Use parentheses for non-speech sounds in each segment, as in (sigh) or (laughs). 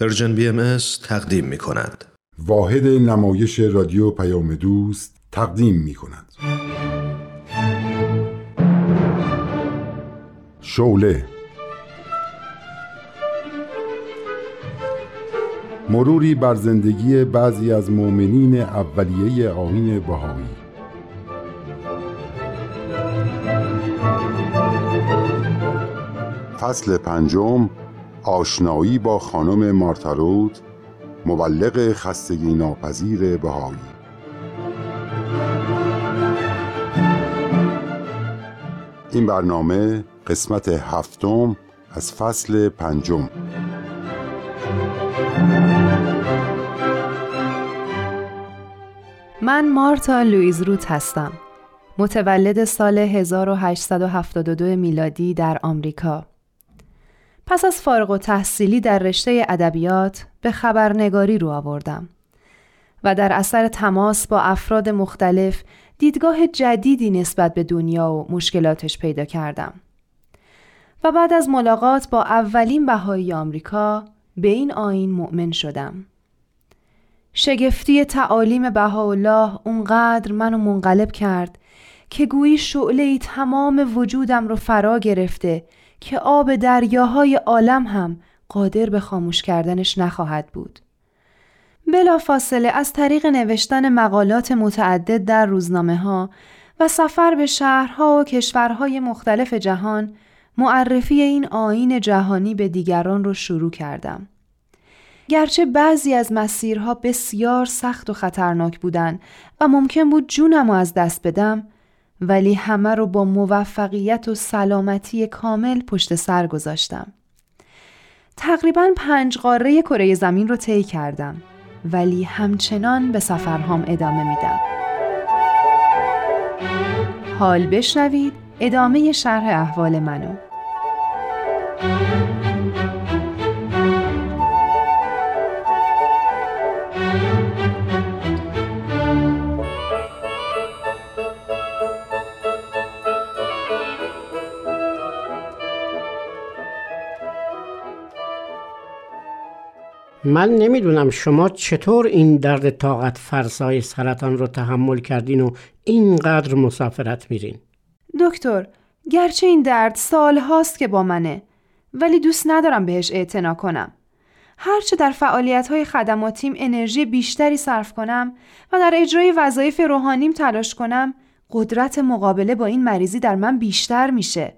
پرژن بی ام تقدیم می کند. واحد نمایش رادیو پیام دوست تقدیم می کند. شوله مروری بر زندگی بعضی از مؤمنین اولیه آین بهایی فصل پنجم آشنایی با خانم مارتارود مبلغ خستگی ناپذیر بهایی. این برنامه قسمت هفتم از فصل پنجم. من مارتا لویز روت هستم. متولد سال 1872 میلادی در آمریکا. پس از فارغ و تحصیلی در رشته ادبیات به خبرنگاری رو آوردم و در اثر تماس با افراد مختلف دیدگاه جدیدی نسبت به دنیا و مشکلاتش پیدا کردم. و بعد از ملاقات با اولین بهایی آمریکا به این آین مؤمن شدم. شگفتی تعالیم بهاءالله اونقدر منو منقلب کرد که گویی شعله تمام وجودم رو فرا گرفته که آب دریاهای عالم هم قادر به خاموش کردنش نخواهد بود. بلا فاصله از طریق نوشتن مقالات متعدد در روزنامه ها و سفر به شهرها و کشورهای مختلف جهان معرفی این آین جهانی به دیگران رو شروع کردم. گرچه بعضی از مسیرها بسیار سخت و خطرناک بودن و ممکن بود جونم از دست بدم ولی همه رو با موفقیت و سلامتی کامل پشت سر گذاشتم. تقریبا پنج قاره کره زمین رو طی کردم ولی همچنان به سفرهام ادامه میدم. حال بشنوید ادامه شرح احوال منو. من نمی‌دونم شما چطور این درد طاقت فرسای سرطان رو تحمل کردین و اینقدر مسافرت میرین؟ دکتر گرچه این درد سال هاست که با منه ولی دوست ندارم بهش اعتنا کنم. هرچه در فعالیت های خدماتیم انرژی بیشتری صرف کنم و در اجرای وظایف روحانیم تلاش کنم قدرت مقابله با این مریضی در من بیشتر میشه.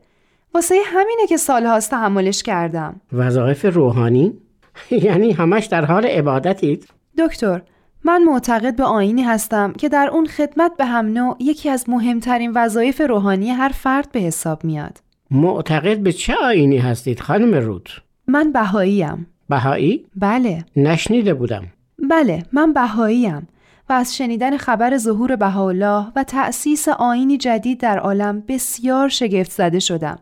واسه همینه که سالهاست تحملش کردم. وظایف روحانی؟ (laughs) یعنی همش در حال عبادتید؟ دکتر من معتقد به آینی هستم که در اون خدمت به هم نوع یکی از مهمترین وظایف روحانی هر فرد به حساب میاد. معتقد به چه آینی هستید خانم روت؟ من بهاییم. بهایی؟ بله. نشنیده بودم. بله، من بهاییم و از شنیدن خبر ظهور بهاءالله و تأسیس آینی جدید در عالم بسیار شگفت زده شدم.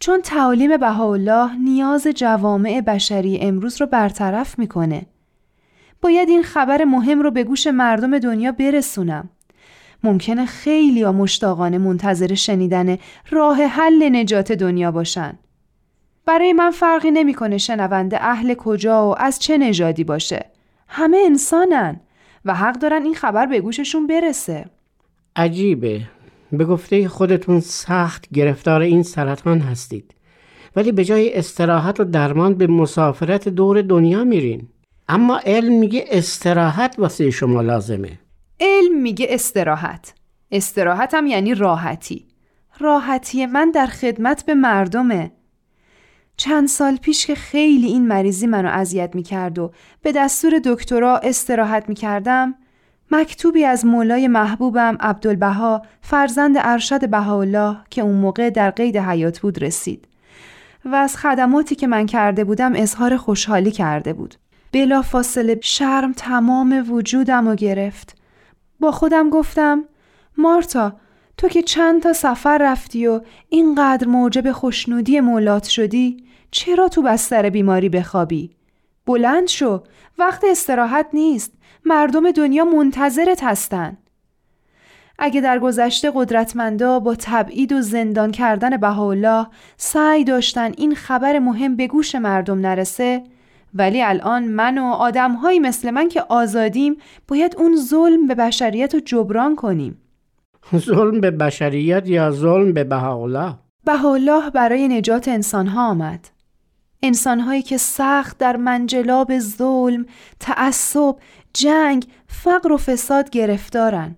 چون تعالیم بهاءالله نیاز جوامع بشری امروز رو برطرف می‌کنه. باید این خبر مهم رو به گوش مردم دنیا برسونم. ممکنه خیلی یا مشتاقانه منتظر شنیدن راه حل نجات دنیا باشن. برای من فرقی نمی‌کنه شنونده اهل کجا و از چه نژادی باشه. همه انسانن و حق دارن این خبر به گوششون برسه. عجیبه به گفته خودتون سخت گرفتار این سرطان هستید. ولی به جای استراحت و درمان به مسافرت دور دنیا میرین. اما علم میگه استراحت واسه شما لازمه. علم میگه استراحت. استراحت هم یعنی راحتی. راحتی من در خدمت به مردمه. چند سال پیش که خیلی این مریضی منو اذیت می‌کرد و به دستور دکترا استراحت می‌کردم مکتوبی از مولای محبوبم عبدالبها فرزند ارشد بهاءالله که اون موقع در قید حیات بود رسید و از خدماتی که من کرده بودم اظهار خوشحالی کرده بود. بلا فاصله شرم تمام وجودم رو گرفت. با خودم گفتم مارتا تو که چند تا سفر رفتی و اینقدر موجب خوشنودی مولات شدی چرا تو بستر بیماری بخوابی؟ بلند شو وقت استراحت نیست مردم دنیا منتظرت هستن. اگه در گذشته قدرتمندا با تبعید و زندان کردن بهاءالله سعی داشتن این خبر مهم به گوش مردم نرسه ولی الان من و آدمهایی مثل من که آزادیم باید اون ظلم به بشریت رو جبران کنیم. (laughs) ظلم به بشریت یا ظلم به بهاءالله؟ بهاءالله برای نجات انسانها آمد. انسانهایی که سخت در منجلاب ظلم، تعصب، جنگ، فقر و فساد گرفتارن.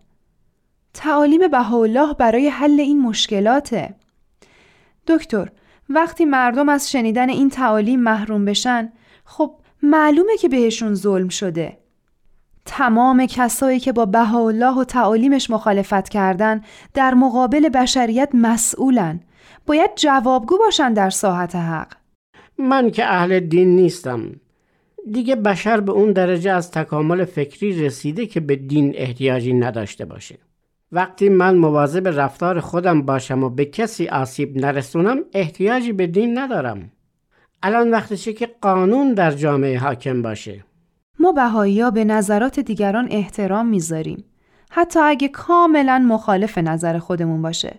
تعالیم بهاءالله برای حل این مشکلاته. دکتر وقتی مردم از شنیدن این تعالیم محروم بشن خب معلومه که بهشون ظلم شده. تمام کسایی که با بهاءالله و تعالیمش مخالفت کردن در مقابل بشریت مسئولن. باید جوابگو باشن در ساحت حق. من که اهل دین نیستم. دیگه بشر به اون درجه از تکامل فکری رسیده که به دین احتیاجی نداشته باشه. وقتی من مواظب رفتار خودم باشم و به کسی آسیب نرسونم احتیاجی به دین ندارم. الان وقتشه که قانون در جامعه حاکم باشه. ما بهایی به نظرات دیگران احترام می‌ذاریم. حتی اگه کاملا مخالف نظر خودمون باشه.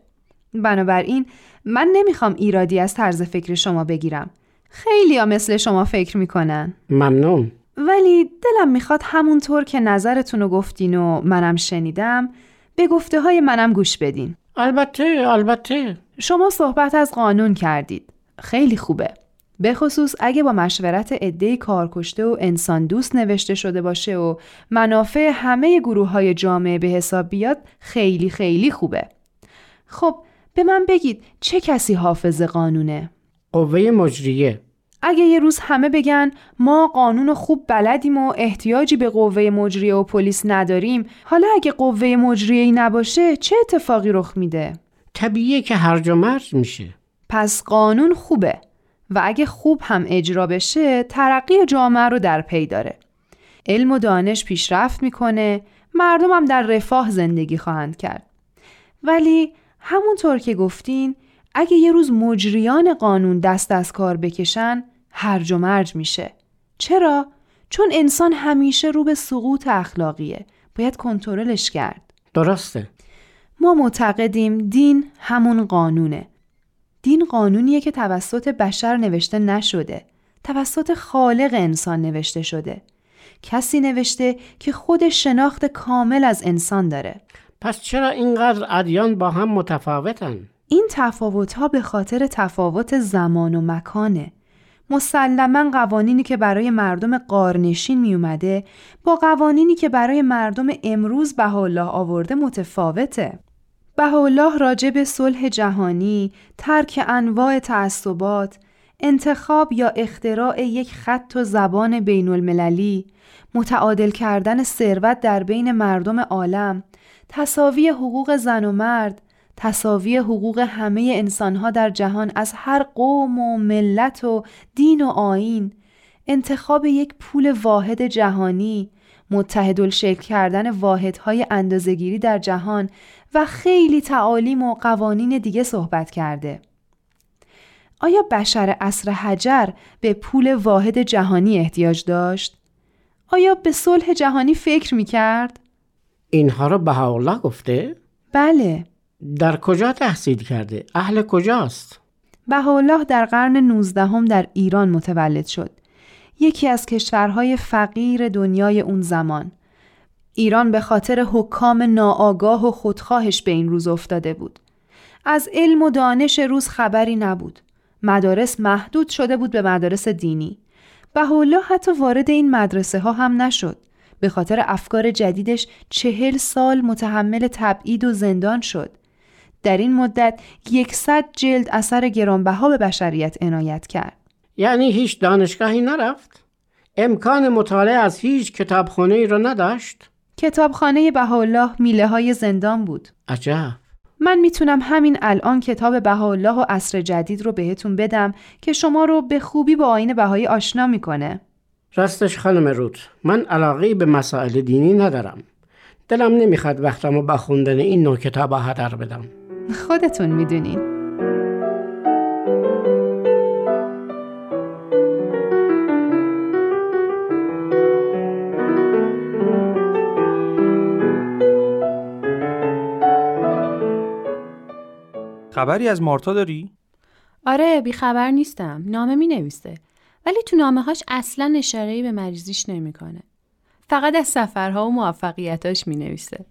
بنابراین من نمی‌خوام ایرادی از طرز فکر شما بگیرم. خیلی ها مثل شما فکر می‌کنن. ممنون. ولی دلم می‌خواد همونطور که نظرتون رو گفتین و منم شنیدم به گفته های منم گوش بدین. البته البته. شما صحبت از قانون کردید. خیلی خوبه. به خصوص اگه با مشورت عده کارکشته و انسان دوست نوشته شده باشه و منافع همه گروه های جامعه به حساب بیاد خیلی خیلی خوبه. خب به من بگید چه کسی حافظ قانونه؟ قوه مجریه. اگه یه روز همه بگن ما قانون خوب بلدیم و احتیاجی به قوه مجریه و پلیس نداریم حالا اگه قوه مجریه نباشه چه اتفاقی رخ میده؟ طبیعیه که هرج و مرج میشه. پس قانون خوبه و اگه خوب هم اجرا بشه ترقی جامعه رو در پی داره. علم و دانش پیشرفت می‌کنه مردم هم در رفاه زندگی خواهند کرد. ولی همونطور که گفتین اگه یه روز مجریان قانون دست از کار بکشن هرج و مرج میشه. چرا؟ چون انسان همیشه رو به سقوط اخلاقیه. باید کنترلش کرد. درسته. ما معتقدیم دین همون قانونه. دین قانونیه که توسط بشر نوشته نشده. توسط خالق انسان نوشته شده. کسی نوشته که خود شناخت کامل از انسان داره. پس چرا اینقدر ادیان با هم متفاوتن؟ این تفاوت ها به خاطر تفاوت زمان و مکانه. مسلما قوانینی که برای مردم قارنشین می اومده با قوانینی که برای مردم امروز به الله آورده متفاوته. بهاءالله راجع به صلح جهانی، ترک انواع تعصبات، انتخاب یا اختراع یک خط و زبان بین المللی، متعادل کردن ثروت در بین مردم عالم، تصاوی حقوق زن و مرد، تصاوی حقوق همه انسانها در جهان از هر قوم و ملت و دین و آین، انتخاب یک پول واحد جهانی، متحد شکل کردن واحدهای اندازگیری در جهان و خیلی تعالیم و قوانین دیگه صحبت کرده. آیا بشر اصر حجر به پول واحد جهانی احتیاج داشت؟ آیا به صلح جهانی فکر می کرد؟ اینها رو بهاءالله گفته؟ بله. در کجا تحصیل کرده؟ اهل کجاست؟ بهاءالله در قرن 19 در ایران متولد شد. یکی از کشورهای فقیر دنیای اون زمان. ایران به خاطر حکام ناآگاه و خودخواهش به این روز افتاده بود. از علم و دانش روز خبری نبود. مدارس محدود شده بود به مدارس دینی. بهاءالله حتی وارد این مدرسه ها هم نشد. به خاطر افکار جدیدش چهل سال متحمل تبعید و زندان شد. در این مدت یکصد جلد اثر گرانبها به بشریت عنایت کرد. یعنی هیچ دانشگاهی نرفت؟ امکان مطالعه از هیچ کتابخانه ای را نداشت؟ کتابخانه بهاءالله میله های زندان بود. عجب. من می‌تونم همین الان کتاب بهاءالله و عصر جدید رو بهتون بدم که شما رو به خوبی با آین بهایی آشنا می‌کنه. راستش خانم روت من علاقه به مسائل دینی ندارم. دلم نمی‌خواد وقتمو به خوندن این نوع کتاب هدر بدم. خودتون می‌دونین. خبری از مارتا داری؟ آره بیخبر نیستم نامه می نویسه ولی تو نامه هاش اصلا اشارهی به مریضیش نمی‌کنه. فقط از سفرها و موفقیتاش می نویسه.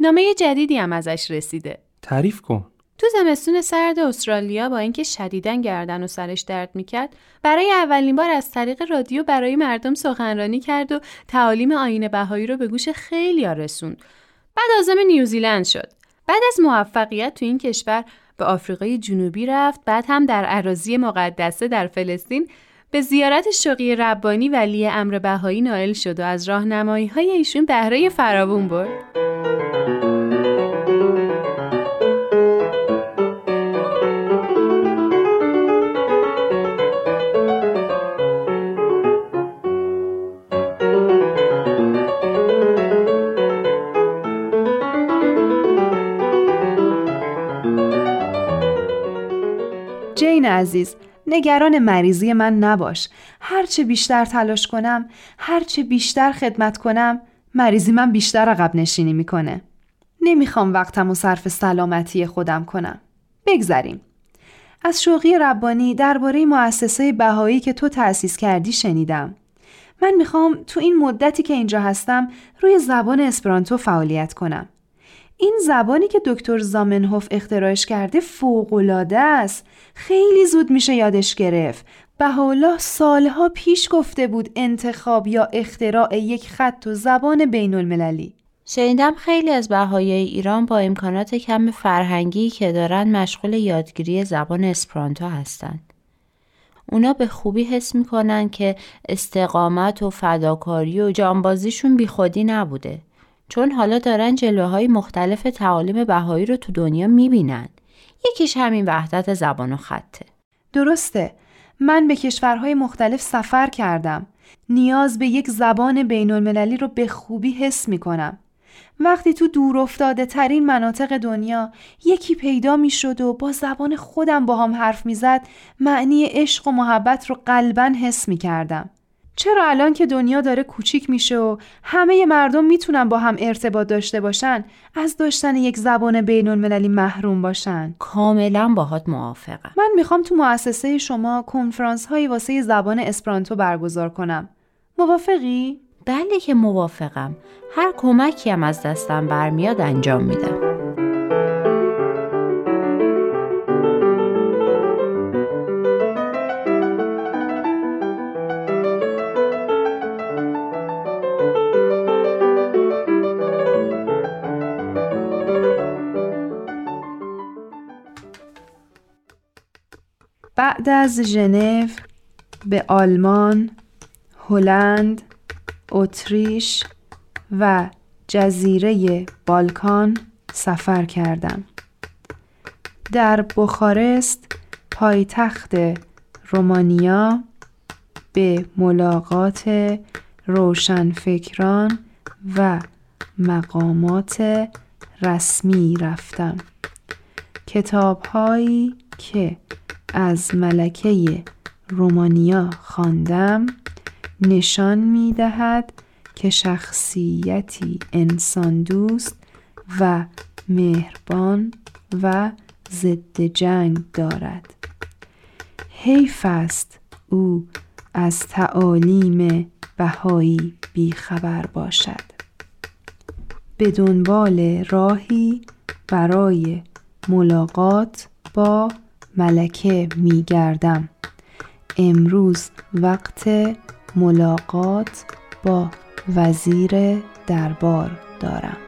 نامه جدیدی هم ازش رسیده. تعریف کن. تو زمستون سرد استرالیا با اینکه شدیدن گردن و سرش درد می‌کرد برای اولین بار از طریق رادیو برای مردم سخنرانی کرد و تعالیم آین بهایی رو به گوش خیلی رسوند بعد آزم نیوزیلند شد بعد از موفقیت تو این کشور به آفریقای جنوبی رفت بعد هم در عراضی مقدسه در فلسطین به زیارت شقی ربانی ولی امر بهایی نائل شد و از راهنمایی های ایشون بهره فراوون برد. جین عزیز نگران مریضی من نباش. هرچه بیشتر تلاش کنم هرچه بیشتر خدمت کنم مریضی من بیشتر عقب نشینی می‌کنه. نمی‌خوام وقتم و صرف سلامتی خودم کنم. بگذریم. از شوقی ربانی درباره مؤسسه بهایی که تو تأسیس کردی شنیدم. من می‌خوام تو این مدتی که اینجا هستم روی زبان اسپرانتو فعالیت کنم. این زبانی که دکتر زامنهوف اختراعش کرده فوقالعاده است خیلی زود میشه یادش گرفت بهاءالله سالها پیش گفته بود انتخاب یا اختراع یک خط و زبان بین المللی شنیدم خیلی از بهایی ایران با امکانات کم فرهنگی که دارن مشغول یادگیری زبان اسپرانتو هستند. اونا به خوبی حس می‌کنن که استقامت و فداکاری و جانبازیشون بیخودی نبوده. چون حالا دارن جلوهای مختلف تعالیم بهایی رو تو دنیا می‌بینن. یکیش همین وحدت زبان و خطه. درسته. من به کشورهای مختلف سفر کردم. نیاز به یک زبان بین المللی رو به خوبی حس می‌کنم. وقتی تو دور افتاده ترین مناطق دنیا یکی پیدا می شد و با زبان خودم با هم حرف می زد معنی عشق و محبت رو قلبا حس می کردم. چرا الان که دنیا داره کوچیک میشه و همه مردم می‌تونن با هم ارتباط داشته باشن از داشتن یک زبان بین المللی محروم باشن؟ کاملا باهات موافقم. من می‌خوام تو مؤسسه شما کنفرانس هایی واسه زبان اسپرانتو برگزار کنم. موافقی؟ بله که موافقم. هر کمکی هم از دستم برمیاد انجام میدم. از ژنو به آلمان، هلند، اتریش و جزیره بالکان سفر کردم. در بخارست پایتخت رومانیا به ملاقات روشنفکران و مقامات رسمی رفتم. کتابهایی که از ملکه رومانیا خواندم. نشان می دهد که شخصیتی انسان دوست و مهربان و ضد جنگ دارد. حیف است او از تعالیم بهایی بیخبر باشد. به دنبال راهی برای ملاقات با ملکه می گردم. امروز وقت ملاقات با وزیر دربار دارم.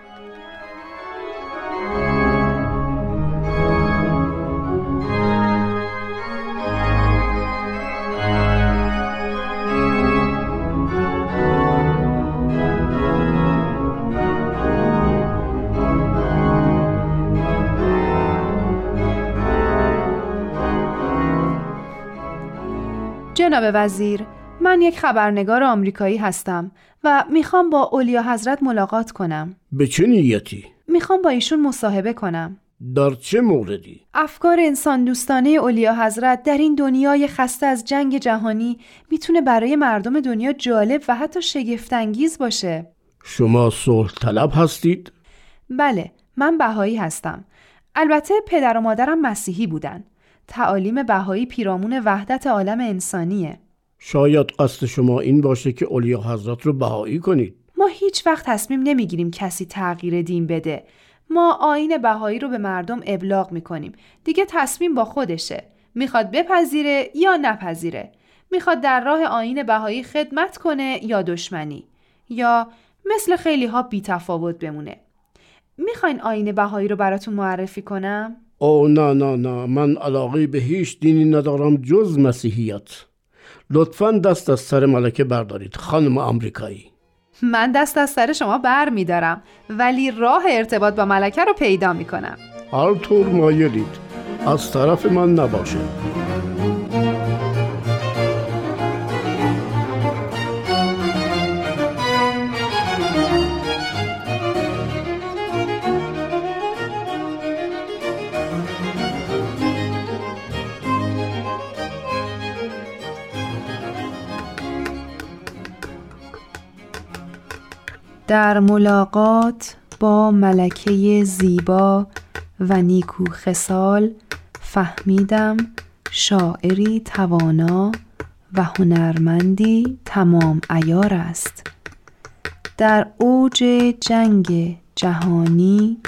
جناب وزیر من یک خبرنگار آمریکایی هستم و می‌خوام با اولیا حضرت ملاقات کنم به چه نیتی؟ می‌خوام با ایشون مصاحبه کنم در چه موردی؟ افکار انسان دوستانه اولیا حضرت در این دنیای خسته از جنگ جهانی می‌تونه برای مردم دنیا جالب و حتی شگفتانگیز باشه شما صلح طلب هستید؟ بله من بهایی هستم البته پدر و مادرم مسیحی بودن تعالیم بهایی پیرامون وحدت عالم انسانیه. شاید قصد شما این باشه که اولیا حضرت رو بهایی کنید. ما هیچ وقت تصمیم نمی‌گیریم کسی تغییر دین بده. ما آین بهایی رو به مردم ابلاغ می‌کنیم. دیگه تصمیم با خودشه. می‌خواد بپذیره یا نپذیره. می‌خواد در راه آین بهایی خدمت کنه یا دشمنی. یا مثل خیلی ها بی تفاوت بمونه. می‌خواین آین بهایی رو براتون معرفی کنم؟ او نه نه نه من علاقه به هیچ دینی ندارم جز مسیحیت. لطفا دست از سر ملکه بردارید خانم امریکایی من دست از سر شما بر میدارم ولی راه ارتباط با ملکه رو پیدا می‌کنم. هر طور مایلید. از طرف من نباشه در ملاقات با ملکه زیبا و نیکو خسال فهمیدم شاعری توانا و هنرمندی تمام ایار است. در اوج جنگ جهانی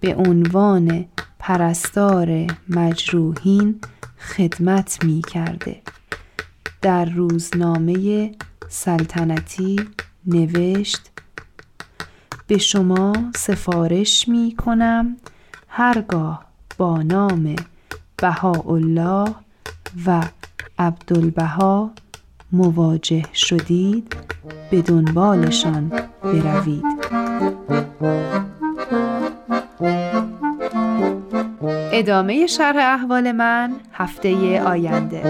به عنوان پرستار مجروحین خدمت می کرده. در روزنامه سلطنتی نوشت به شما سفارش می کنم هرگاه با نام بهاءالله و عبدالبها مواجه شدید به دنبالشان بروید. ادامه شرح احوال من هفته آینده.